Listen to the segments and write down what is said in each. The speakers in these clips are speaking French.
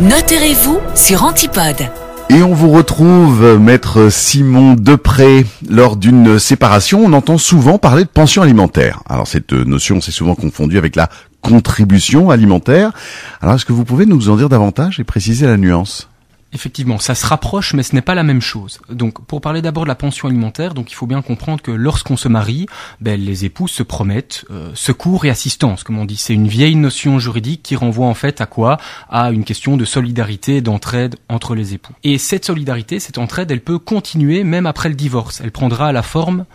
Notez-vous sur Antipode. Et on vous retrouve, maître Simon Depré. Lors d'une séparation, on entend souvent parler de pension alimentaire. Alors cette notion, c'est souvent confondue avec la contribution alimentaire. Alors est-ce que vous pouvez nous en dire davantage et préciser la nuance? Effectivement, ça se rapproche, mais ce n'est pas la même chose. Donc, pour parler d'abord de la pension alimentaire, donc il faut bien comprendre que lorsqu'on se marie, ben, les époux se promettent euh, secours et assistance, comme on dit. C'est une vieille notion juridique qui renvoie en fait à quoi? À une question de solidarité, d'entraide entre les époux. Et cette solidarité, cette entraide, elle peut continuer même après le divorce. Elle prendra la forme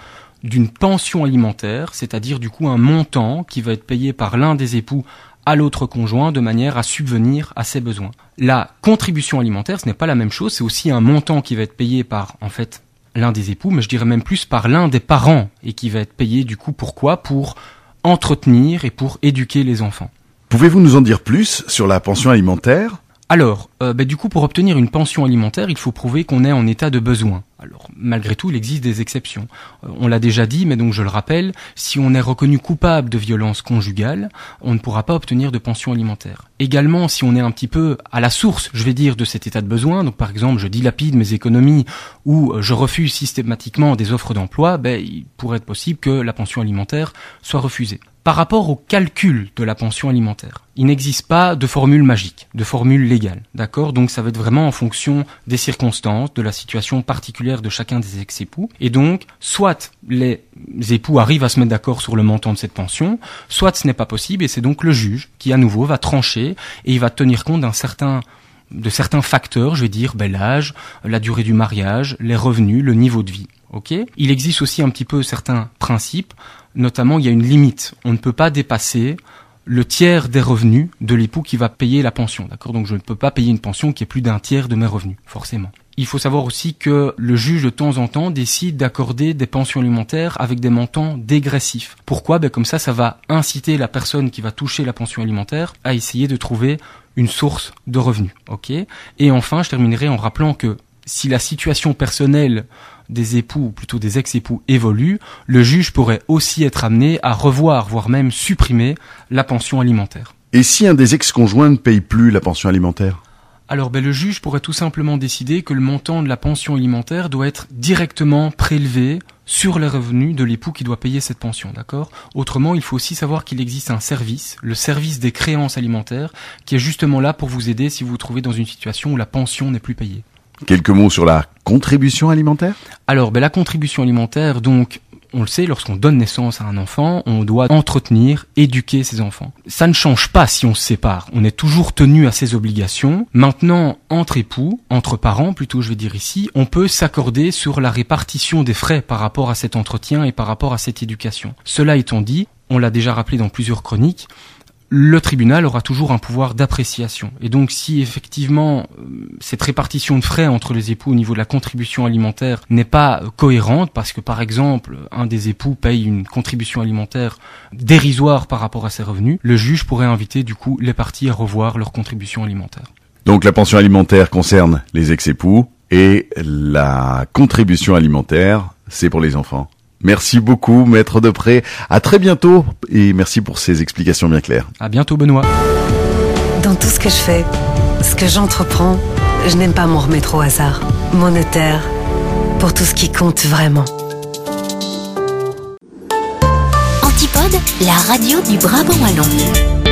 d'une pension alimentaire, c'est-à-dire du coup un montant qui va être payé par l'un des époux à l'autre conjoint de manière à subvenir à ses besoins. La contribution alimentaire, ce n'est pas la même chose, c'est aussi un montant qui va être payé par, en fait, l'un des époux, mais je dirais même plus par l'un des parents, et qui va être payé du coup pourquoi? Pour entretenir et pour éduquer les enfants. Pouvez-vous nous en dire plus sur la pension alimentaire? Alors, euh, bah, du coup, pour obtenir une pension alimentaire, il faut prouver qu'on est en état de besoin. Alors, malgré tout, il existe des exceptions. Euh, on l'a déjà dit, mais donc je le rappelle, si on est reconnu coupable de violence conjugale, on ne pourra pas obtenir de pension alimentaire. Également, si on est un petit peu à la source, je vais dire, de cet état de besoin, donc par exemple, je dilapide mes économies ou euh, je refuse systématiquement des offres d'emploi, ben, il pourrait être possible que la pension alimentaire soit refusée. Par rapport au calcul de la pension alimentaire, il n'existe pas de formule magique, de formule légale, d'accord? Donc ça va être vraiment en fonction des circonstances, de la situation particulière de chacun des ex-époux. Et donc, soit les époux arrivent à se mettre d'accord sur le montant de cette pension, soit ce n'est pas possible et c'est donc le juge qui à nouveau va trancher et il va tenir compte d'un certain de certains facteurs, je vais dire ben, l'âge, la durée du mariage, les revenus, le niveau de vie. Il existe aussi un petit peu certains principes notamment il y a une limite. On ne peut pas dépasser le tiers des revenus de l'époux qui va payer la pension. D'accord? Donc je ne peux pas payer une pension qui est plus d'un tiers de mes revenus, forcément. Il faut savoir aussi que le juge de temps en temps décide d'accorder des pensions alimentaires avec des montants dégressifs. Pourquoi? Ben Comme ça, ça va inciter la personne qui va toucher la pension alimentaire à essayer de trouver une source de revenus. Et enfin, je terminerai en rappelant que si la situation personnelle des époux, ou plutôt des ex-époux, évolue, le juge pourrait aussi être amené à revoir, voire même supprimer la pension alimentaire. Et si un des ex-conjoints ne paye plus la pension alimentaire? Alors ben, le juge pourrait tout simplement décider que le montant de la pension alimentaire doit être directement prélevé sur les revenus de l'époux qui doit payer cette pension, d'accord? Autrement, il faut aussi savoir qu'il existe un service, le service des créances alimentaires, qui est justement là pour vous aider si vous vous trouvez dans une situation où la pension n'est plus payée. Quelques mots sur la contribution alimentaire? Alors, ben, la contribution alimentaire, donc, on le sait, lorsqu'on donne naissance à un enfant, on doit entretenir, éduquer ses enfants. Ça ne change pas si on se sépare. On est toujours tenu à ses obligations. Maintenant, entre époux, entre parents plutôt, je vais dire ici, on peut s'accorder sur la répartition des frais par rapport à cet entretien et par rapport à cette éducation. Cela étant dit, on l'a déjà rappelé dans plusieurs chroniques, le tribunal aura toujours un pouvoir d'appréciation. Et donc si effectivement euh, cette répartition de frais entre les époux au niveau de la contribution alimentaire n'est pas cohérente, parce que par exemple un des époux paye une contribution alimentaire dérisoire par rapport à ses revenus, le juge pourrait inviter du coup les parties à revoir leur contribution alimentaire. Donc la pension alimentaire concerne les ex-époux et la contribution alimentaire, c'est pour les enfants. Merci beaucoup, maître Depré. À très bientôt et merci pour ces explications bien claires. À bientôt, Benoît. Dans tout ce que je fais, ce que j'entreprends, je n'aime pas m'en remettre au hasard. Mon notaire, pour tout ce qui compte vraiment. Antipode, la radio du Brabant Wallon.